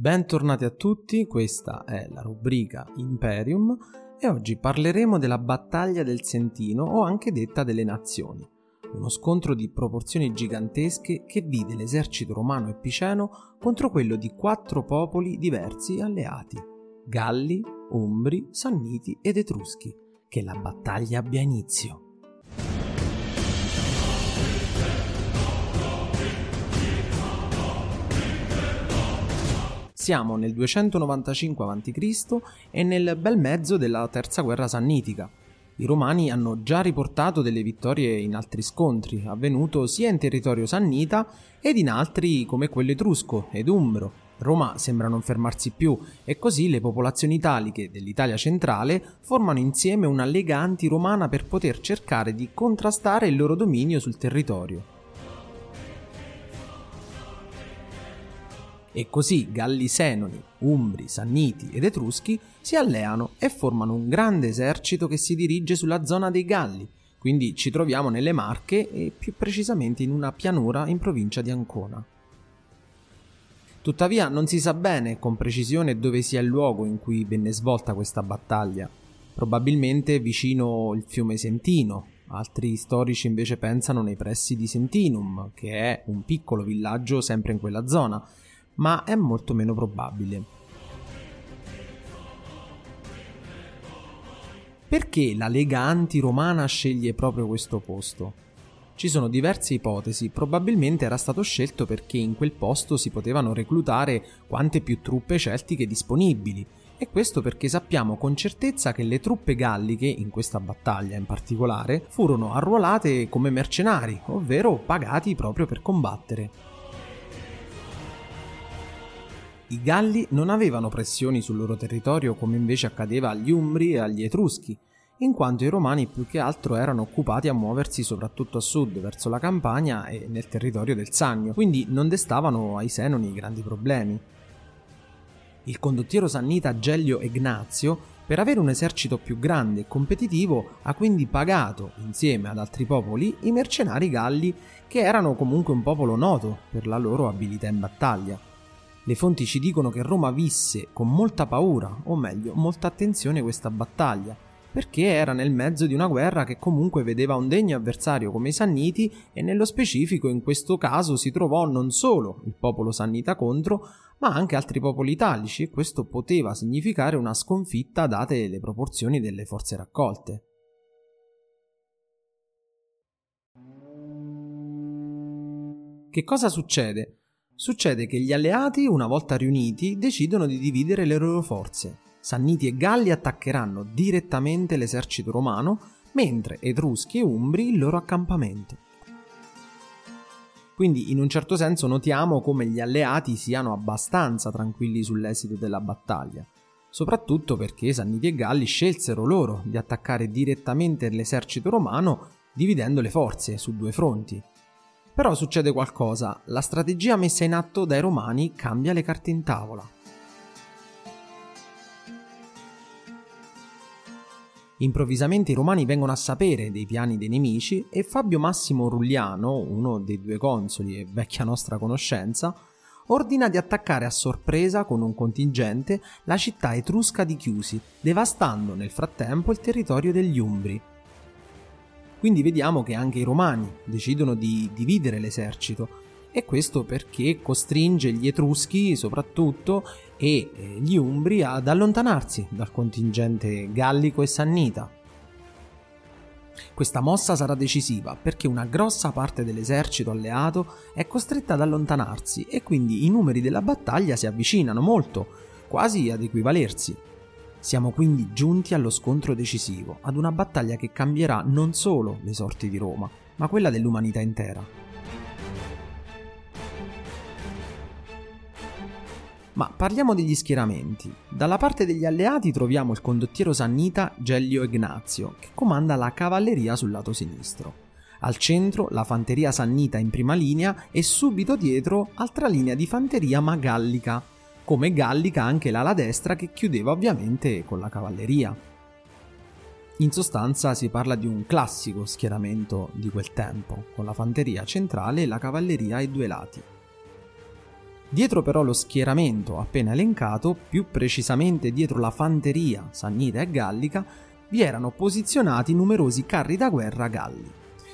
Bentornati a tutti, questa è la rubrica Imperium e oggi parleremo della battaglia del Sentino o anche detta delle nazioni, uno scontro di proporzioni gigantesche che vide l'esercito romano e piceno contro quello di quattro popoli diversi alleati, Galli, Umbri, Sanniti ed Etruschi. Che la battaglia abbia inizio. Siamo nel 295 a.C. e nel bel mezzo della terza guerra sannitica. I romani hanno già riportato delle vittorie in altri scontri, avvenuto sia in territorio sannita ed in altri come quello etrusco ed umbro. Roma sembra non fermarsi più e così le popolazioni italiche dell'Italia centrale formano insieme una lega anti-romana per poter cercare di contrastare il loro dominio sul territorio. E così Galli Senoni, Umbri, Sanniti ed Etruschi si alleano e formano un grande esercito che si dirige sulla zona dei Galli, quindi ci troviamo nelle Marche e più precisamente in una pianura in provincia di Ancona. Tuttavia non si sa bene con precisione dove sia il luogo in cui venne svolta questa battaglia, probabilmente vicino il fiume Sentino, altri storici invece pensano nei pressi di Sentinum, che è un piccolo villaggio sempre in quella zona, ma è molto meno probabile. Perché la Lega anti-romana sceglie proprio questo posto? Ci sono diverse ipotesi, probabilmente era stato scelto perché in quel posto si potevano reclutare quante più truppe celtiche disponibili, e questo perché sappiamo con certezza che le truppe galliche, in questa battaglia in particolare, furono arruolate come mercenari, ovvero pagati proprio per combattere. I Galli non avevano pressioni sul loro territorio come invece accadeva agli Umbri e agli Etruschi, in quanto i Romani più che altro erano occupati a muoversi soprattutto a sud, verso la Campania e nel territorio del Sannio, quindi non destavano ai Senoni grandi problemi. Il condottiero sannita Gellio Ignazio, per avere un esercito più grande e competitivo, ha quindi pagato, insieme ad altri popoli, i mercenari galli, che erano comunque un popolo noto per la loro abilità in battaglia. Le fonti ci dicono che Roma visse con molta paura, o meglio, molta attenzione questa battaglia, perché era nel mezzo di una guerra che comunque vedeva un degno avversario come i Sanniti e nello specifico in questo caso si trovò non solo il popolo Sannita contro, ma anche altri popoli italici e questo poteva significare una sconfitta date le proporzioni delle forze raccolte. Che cosa succede? Succede che gli alleati, una volta riuniti, decidono di dividere le loro forze. Sanniti e Galli attaccheranno direttamente l'esercito romano, mentre Etruschi e Umbri il loro accampamento. Quindi in un certo senso notiamo come gli alleati siano abbastanza tranquilli sull'esito della battaglia, soprattutto perché Sanniti e Galli scelsero loro di attaccare direttamente l'esercito romano dividendo le forze su due fronti, però succede qualcosa, la strategia messa in atto dai romani cambia le carte in tavola. Improvvisamente i romani vengono a sapere dei piani dei nemici e Fabio Massimo Rulliano, uno dei due consoli e vecchia nostra conoscenza, ordina di attaccare a sorpresa con un contingente la città etrusca di Chiusi, devastando nel frattempo il territorio degli Umbri, quindi vediamo che anche i romani decidono di dividere l'esercito e questo perché costringe gli Etruschi soprattutto e eh, gli Umbri ad allontanarsi dal contingente gallico e sannita. Questa mossa sarà decisiva perché una grossa parte dell'esercito alleato è costretta ad allontanarsi e quindi i numeri della battaglia si avvicinano molto, quasi ad equivalersi. Siamo quindi giunti allo scontro decisivo, ad una battaglia che cambierà non solo le sorti di Roma, ma quella dell'umanità intera. Ma parliamo degli schieramenti. Dalla parte degli alleati troviamo il condottiero sannita Gellio Ignazio, che comanda la cavalleria sul lato sinistro. Al centro la fanteria sannita in prima linea e subito dietro altra linea di fanteria magallica, come gallica anche l'ala destra che chiudeva ovviamente con la cavalleria. In sostanza si parla di un classico schieramento di quel tempo, con la fanteria centrale e la cavalleria ai due lati. Dietro però lo schieramento appena elencato, più precisamente dietro la fanteria sannita e gallica, vi erano posizionati numerosi carri da guerra galli.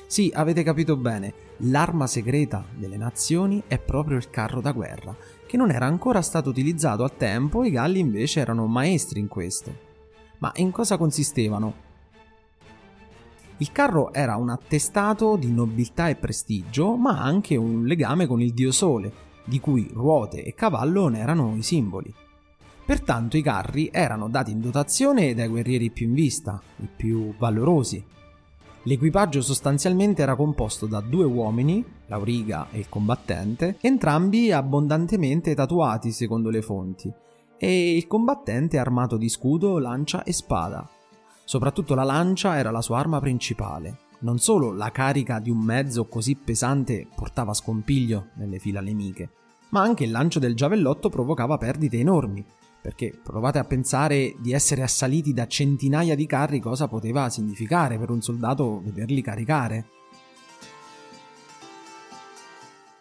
Sì, avete capito bene, l'arma segreta delle nazioni è proprio il carro da guerra, che non era ancora stato utilizzato al tempo i Galli invece erano maestri in questo. Ma in cosa consistevano? Il carro era un attestato di nobiltà e prestigio, ma anche un legame con il dio Sole, di cui ruote e cavallo ne erano i simboli. Pertanto i carri erano dati in dotazione dai guerrieri più in vista, i più valorosi, L'equipaggio sostanzialmente era composto da due uomini, l'auriga e il combattente, entrambi abbondantemente tatuati secondo le fonti, e il combattente armato di scudo, lancia e spada. Soprattutto la lancia era la sua arma principale. Non solo la carica di un mezzo così pesante portava scompiglio nelle fila nemiche, ma anche il lancio del giavellotto provocava perdite enormi, perché provate a pensare di essere assaliti da centinaia di carri cosa poteva significare per un soldato vederli caricare.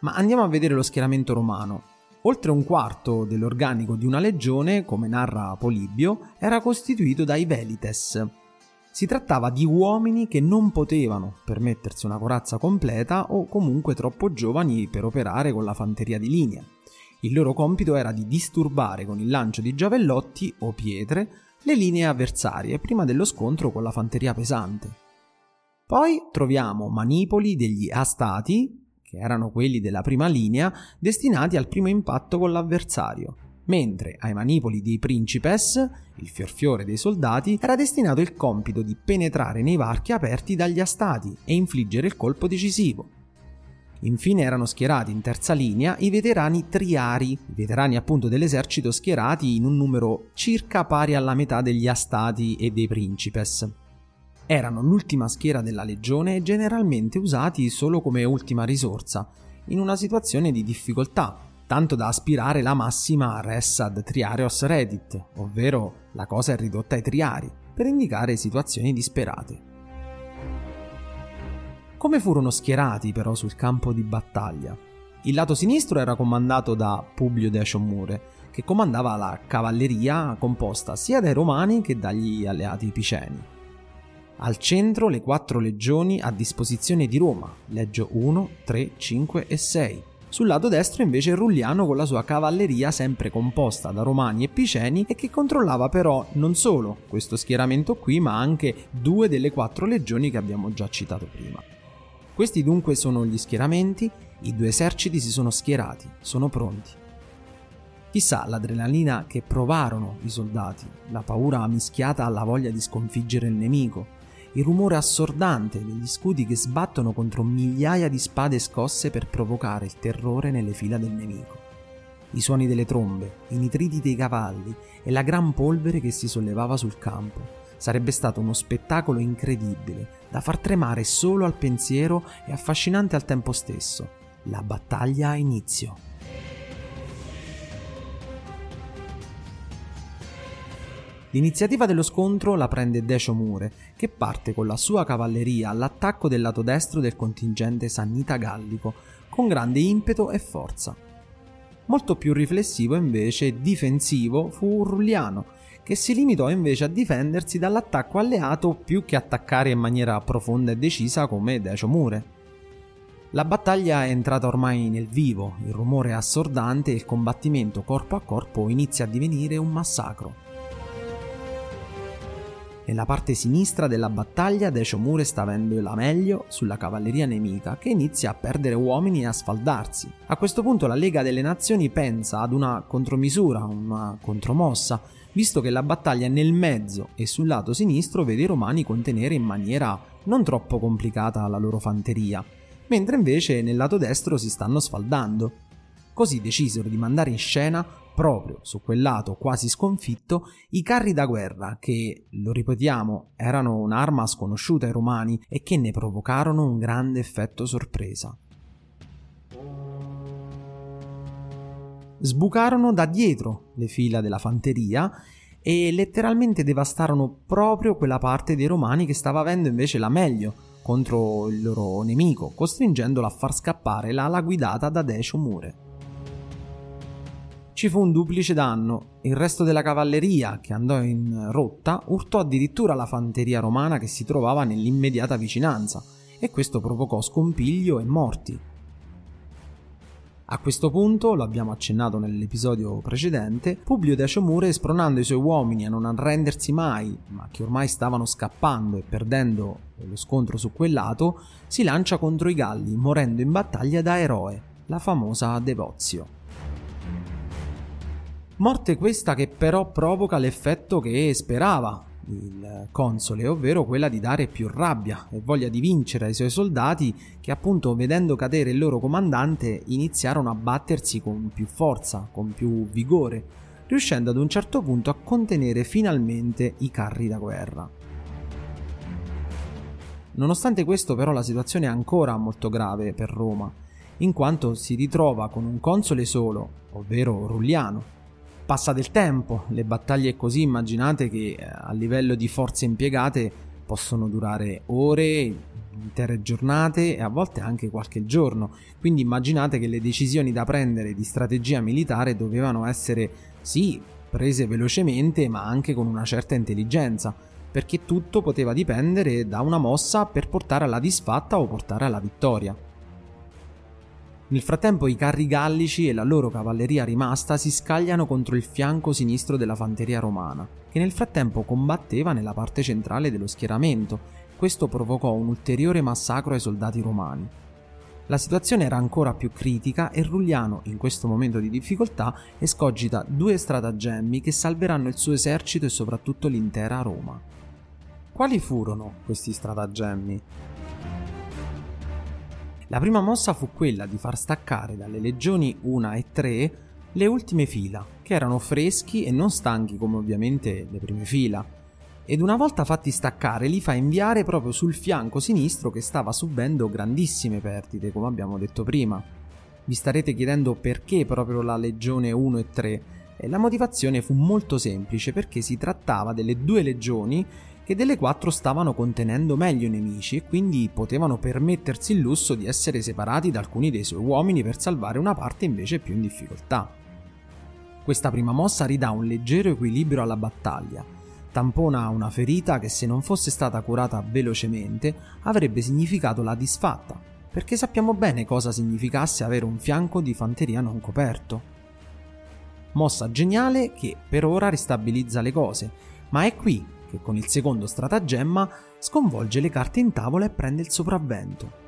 Ma andiamo a vedere lo schieramento romano. Oltre un quarto dell'organico di una legione, come narra Polibio, era costituito dai velites. Si trattava di uomini che non potevano permettersi una corazza completa o comunque troppo giovani per operare con la fanteria di linea. Il loro compito era di disturbare con il lancio di giavellotti o pietre le linee avversarie prima dello scontro con la fanteria pesante. Poi troviamo manipoli degli astati, che erano quelli della prima linea, destinati al primo impatto con l'avversario, mentre ai manipoli dei principes, il fiorfiore dei soldati, era destinato il compito di penetrare nei varchi aperti dagli astati e infliggere il colpo decisivo. Infine erano schierati in terza linea i veterani triari, i veterani appunto dell'esercito schierati in un numero circa pari alla metà degli astati e dei principes. Erano l'ultima schiera della legione e generalmente usati solo come ultima risorsa, in una situazione di difficoltà, tanto da aspirare la massima res ad triarios redit, ovvero la cosa è ridotta ai triari, per indicare situazioni disperate. Come furono schierati però sul campo di battaglia? Il lato sinistro era comandato da Publio Decio Mure, che comandava la cavalleria composta sia dai romani che dagli alleati piceni. Al centro le quattro legioni a disposizione di Roma, Leggio 1, 3, 5 e 6. Sul lato destro invece Rulliano con la sua cavalleria sempre composta da romani e piceni e che controllava però non solo questo schieramento qui ma anche due delle quattro legioni che abbiamo già citato prima. Questi dunque sono gli schieramenti, i due eserciti si sono schierati, sono pronti. Chissà l'adrenalina che provarono i soldati, la paura mischiata alla voglia di sconfiggere il nemico, il rumore assordante degli scudi che sbattono contro migliaia di spade scosse per provocare il terrore nelle fila del nemico. I suoni delle trombe, i nitriti dei cavalli e la gran polvere che si sollevava sul campo Sarebbe stato uno spettacolo incredibile, da far tremare solo al pensiero e affascinante al tempo stesso. La battaglia ha inizio. L'iniziativa dello scontro la prende Decio Mure, che parte con la sua cavalleria all'attacco del lato destro del contingente sannita gallico, con grande impeto e forza. Molto più riflessivo invece difensivo fu Rulliano, che si limitò invece a difendersi dall'attacco alleato più che attaccare in maniera profonda e decisa come Decio Mure. La battaglia è entrata ormai nel vivo, il rumore è assordante e il combattimento corpo a corpo inizia a divenire un massacro. Nella parte sinistra della battaglia Decio Mure sta avendo la meglio sulla cavalleria nemica che inizia a perdere uomini e a sfaldarsi. A questo punto la Lega delle Nazioni pensa ad una contromisura, una contromossa, visto che la battaglia nel mezzo e sul lato sinistro vede i romani contenere in maniera non troppo complicata la loro fanteria, mentre invece nel lato destro si stanno sfaldando. Così decisero di mandare in scena proprio su quel lato quasi sconfitto i carri da guerra che, lo ripetiamo, erano un'arma sconosciuta ai romani e che ne provocarono un grande effetto sorpresa. Sbucarono da dietro le fila della fanteria e letteralmente devastarono proprio quella parte dei romani che stava avendo invece la meglio contro il loro nemico, costringendolo a far scappare l'ala guidata da Decio Mure. Ci fu un duplice danno. Il resto della cavalleria, che andò in rotta, urtò addirittura la fanteria romana che si trovava nell'immediata vicinanza, e questo provocò scompiglio e morti. A questo punto, lo abbiamo accennato nell'episodio precedente, Publio Decio spronando i suoi uomini a non arrendersi mai, ma che ormai stavano scappando e perdendo lo scontro su quel lato, si lancia contro i Galli, morendo in battaglia da eroe, la famosa Devozio. Morte questa che però provoca l'effetto che sperava il console, ovvero quella di dare più rabbia e voglia di vincere ai suoi soldati che appunto vedendo cadere il loro comandante iniziarono a battersi con più forza, con più vigore, riuscendo ad un certo punto a contenere finalmente i carri da guerra. Nonostante questo però la situazione è ancora molto grave per Roma, in quanto si ritrova con un console solo, ovvero Rulliano, Passa del tempo, le battaglie così immaginate che eh, a livello di forze impiegate possono durare ore, intere giornate e a volte anche qualche giorno. Quindi immaginate che le decisioni da prendere di strategia militare dovevano essere sì prese velocemente ma anche con una certa intelligenza, perché tutto poteva dipendere da una mossa per portare alla disfatta o portare alla vittoria. Nel frattempo i carri gallici e la loro cavalleria rimasta si scagliano contro il fianco sinistro della fanteria romana, che nel frattempo combatteva nella parte centrale dello schieramento. Questo provocò un ulteriore massacro ai soldati romani. La situazione era ancora più critica e Rulliano, in questo momento di difficoltà, escogita due stratagemmi che salveranno il suo esercito e soprattutto l'intera Roma. Quali furono questi stratagemmi? La prima mossa fu quella di far staccare dalle legioni 1 e 3 le ultime fila, che erano freschi e non stanchi come ovviamente le prime fila, ed una volta fatti staccare li fa inviare proprio sul fianco sinistro che stava subendo grandissime perdite, come abbiamo detto prima. Vi starete chiedendo perché proprio la legione 1 e 3? E la motivazione fu molto semplice perché si trattava delle due legioni che delle quattro stavano contenendo meglio i nemici e quindi potevano permettersi il lusso di essere separati da alcuni dei suoi uomini per salvare una parte invece più in difficoltà. Questa prima mossa ridà un leggero equilibrio alla battaglia, tampona una ferita che se non fosse stata curata velocemente avrebbe significato la disfatta, perché sappiamo bene cosa significasse avere un fianco di fanteria non coperto. Mossa geniale che per ora ristabilizza le cose, ma è qui che con il secondo stratagemma sconvolge le carte in tavola e prende il sopravvento.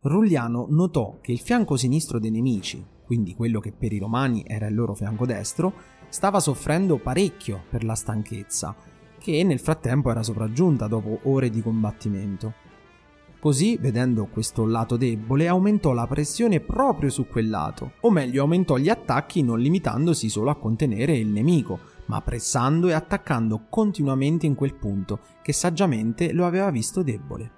Rulliano notò che il fianco sinistro dei nemici, quindi quello che per i romani era il loro fianco destro, stava soffrendo parecchio per la stanchezza, che nel frattempo era sopraggiunta dopo ore di combattimento. Così, vedendo questo lato debole, aumentò la pressione proprio su quel lato, o meglio aumentò gli attacchi non limitandosi solo a contenere il nemico, ma pressando e attaccando continuamente in quel punto che saggiamente lo aveva visto debole.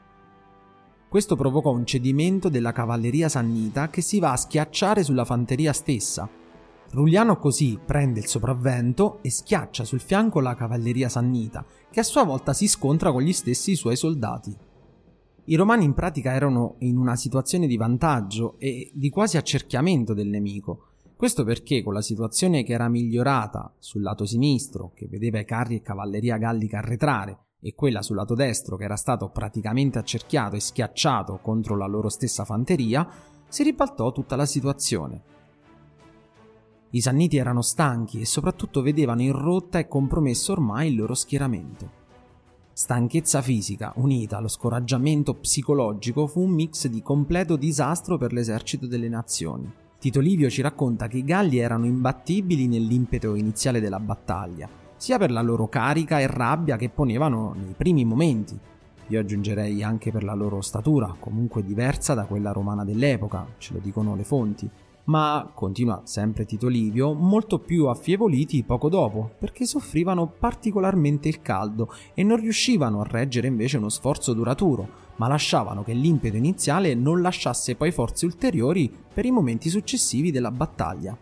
Questo provocò un cedimento della cavalleria sannita che si va a schiacciare sulla fanteria stessa. Rugliano così prende il sopravvento e schiaccia sul fianco la cavalleria sannita, che a sua volta si scontra con gli stessi suoi soldati. I romani in pratica erano in una situazione di vantaggio e di quasi accerchiamento del nemico. Questo perché con la situazione che era migliorata sul lato sinistro, che vedeva i carri e cavalleria gallica arretrare, e quella sul lato destro, che era stato praticamente accerchiato e schiacciato contro la loro stessa fanteria, si ribaltò tutta la situazione. I sanniti erano stanchi e soprattutto vedevano in rotta e compromesso ormai il loro schieramento. Stanchezza fisica unita allo scoraggiamento psicologico fu un mix di completo disastro per l'esercito delle nazioni. Tito Livio ci racconta che i Galli erano imbattibili nell'impeto iniziale della battaglia, sia per la loro carica e rabbia che ponevano nei primi momenti. Io aggiungerei anche per la loro statura, comunque diversa da quella romana dell'epoca, ce lo dicono le fonti, ma, continua sempre Tito Livio, molto più affievoliti poco dopo, perché soffrivano particolarmente il caldo e non riuscivano a reggere invece uno sforzo duraturo, ma lasciavano che l'impeto iniziale non lasciasse poi forze ulteriori per i momenti successivi della battaglia.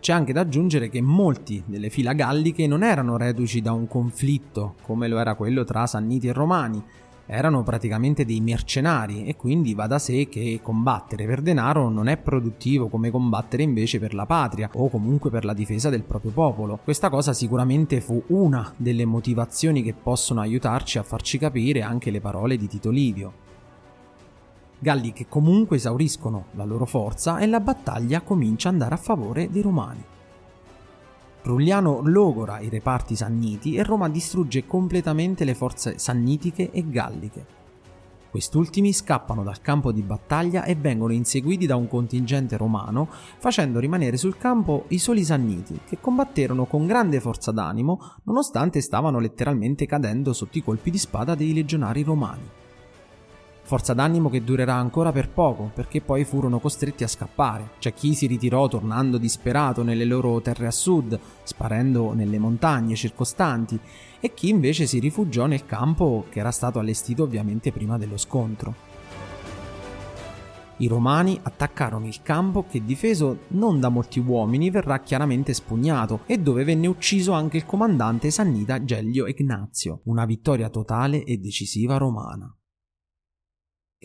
C'è anche da aggiungere che molti delle fila galliche non erano reduci da un conflitto, come lo era quello tra Sanniti e Romani, erano praticamente dei mercenari e quindi va da sé che combattere per denaro non è produttivo come combattere invece per la patria o comunque per la difesa del proprio popolo. Questa cosa sicuramente fu una delle motivazioni che possono aiutarci a farci capire anche le parole di Tito Livio. Galli che comunque esauriscono la loro forza e la battaglia comincia ad andare a favore dei romani. Rulliano logora i reparti sanniti e Roma distrugge completamente le forze sannitiche e galliche. Quest'ultimi scappano dal campo di battaglia e vengono inseguiti da un contingente romano, facendo rimanere sul campo i soli sanniti, che combatterono con grande forza d'animo, nonostante stavano letteralmente cadendo sotto i colpi di spada dei legionari romani forza d'animo che durerà ancora per poco, perché poi furono costretti a scappare. C'è chi si ritirò tornando disperato nelle loro terre a sud, sparendo nelle montagne circostanti, e chi invece si rifugiò nel campo che era stato allestito ovviamente prima dello scontro. I romani attaccarono il campo che difeso non da molti uomini verrà chiaramente spugnato e dove venne ucciso anche il comandante sannita Gellio Ignazio, una vittoria totale e decisiva romana.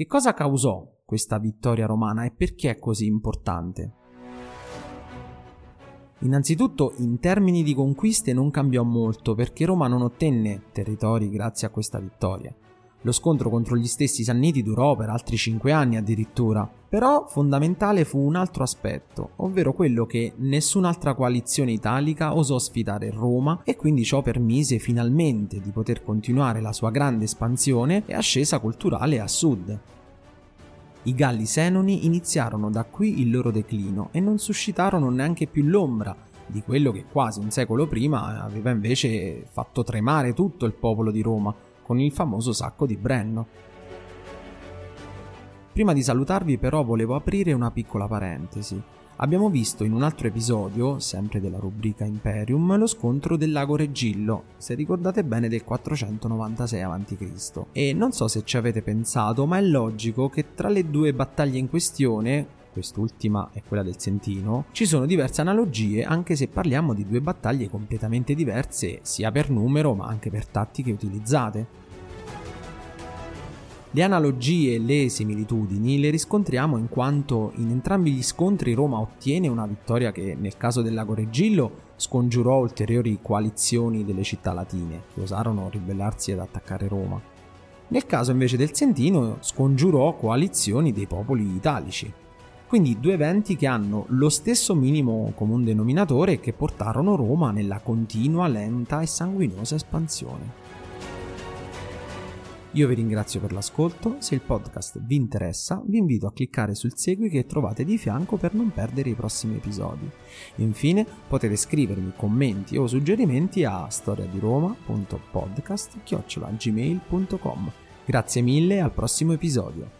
Che cosa causò questa vittoria romana e perché è così importante? Innanzitutto, in termini di conquiste non cambiò molto perché Roma non ottenne territori grazie a questa vittoria. Lo scontro contro gli stessi Sanniti durò per altri cinque anni addirittura, però fondamentale fu un altro aspetto, ovvero quello che nessun'altra coalizione italica osò sfidare Roma e quindi ciò permise finalmente di poter continuare la sua grande espansione e ascesa culturale a sud. I Galli Senoni iniziarono da qui il loro declino e non suscitarono neanche più l'ombra di quello che quasi un secolo prima aveva invece fatto tremare tutto il popolo di Roma con il famoso sacco di Brenno. Prima di salutarvi però volevo aprire una piccola parentesi. Abbiamo visto in un altro episodio, sempre della rubrica Imperium, lo scontro del lago Regillo, se ricordate bene del 496 a.C. E non so se ci avete pensato, ma è logico che tra le due battaglie in questione, quest'ultima è quella del Sentino, ci sono diverse analogie anche se parliamo di due battaglie completamente diverse sia per numero ma anche per tattiche utilizzate. Le analogie e le similitudini le riscontriamo in quanto in entrambi gli scontri Roma ottiene una vittoria che nel caso del lago Regillo scongiurò ulteriori coalizioni delle città latine che osarono ribellarsi ed attaccare Roma. Nel caso invece del Sentino scongiurò coalizioni dei popoli italici. Quindi due eventi che hanno lo stesso minimo comune denominatore che portarono Roma nella continua, lenta e sanguinosa espansione. Io vi ringrazio per l'ascolto, se il podcast vi interessa vi invito a cliccare sul segui che trovate di fianco per non perdere i prossimi episodi. Infine potete scrivermi commenti o suggerimenti a storiadiroma.podcast.gmail.com Grazie mille al prossimo episodio.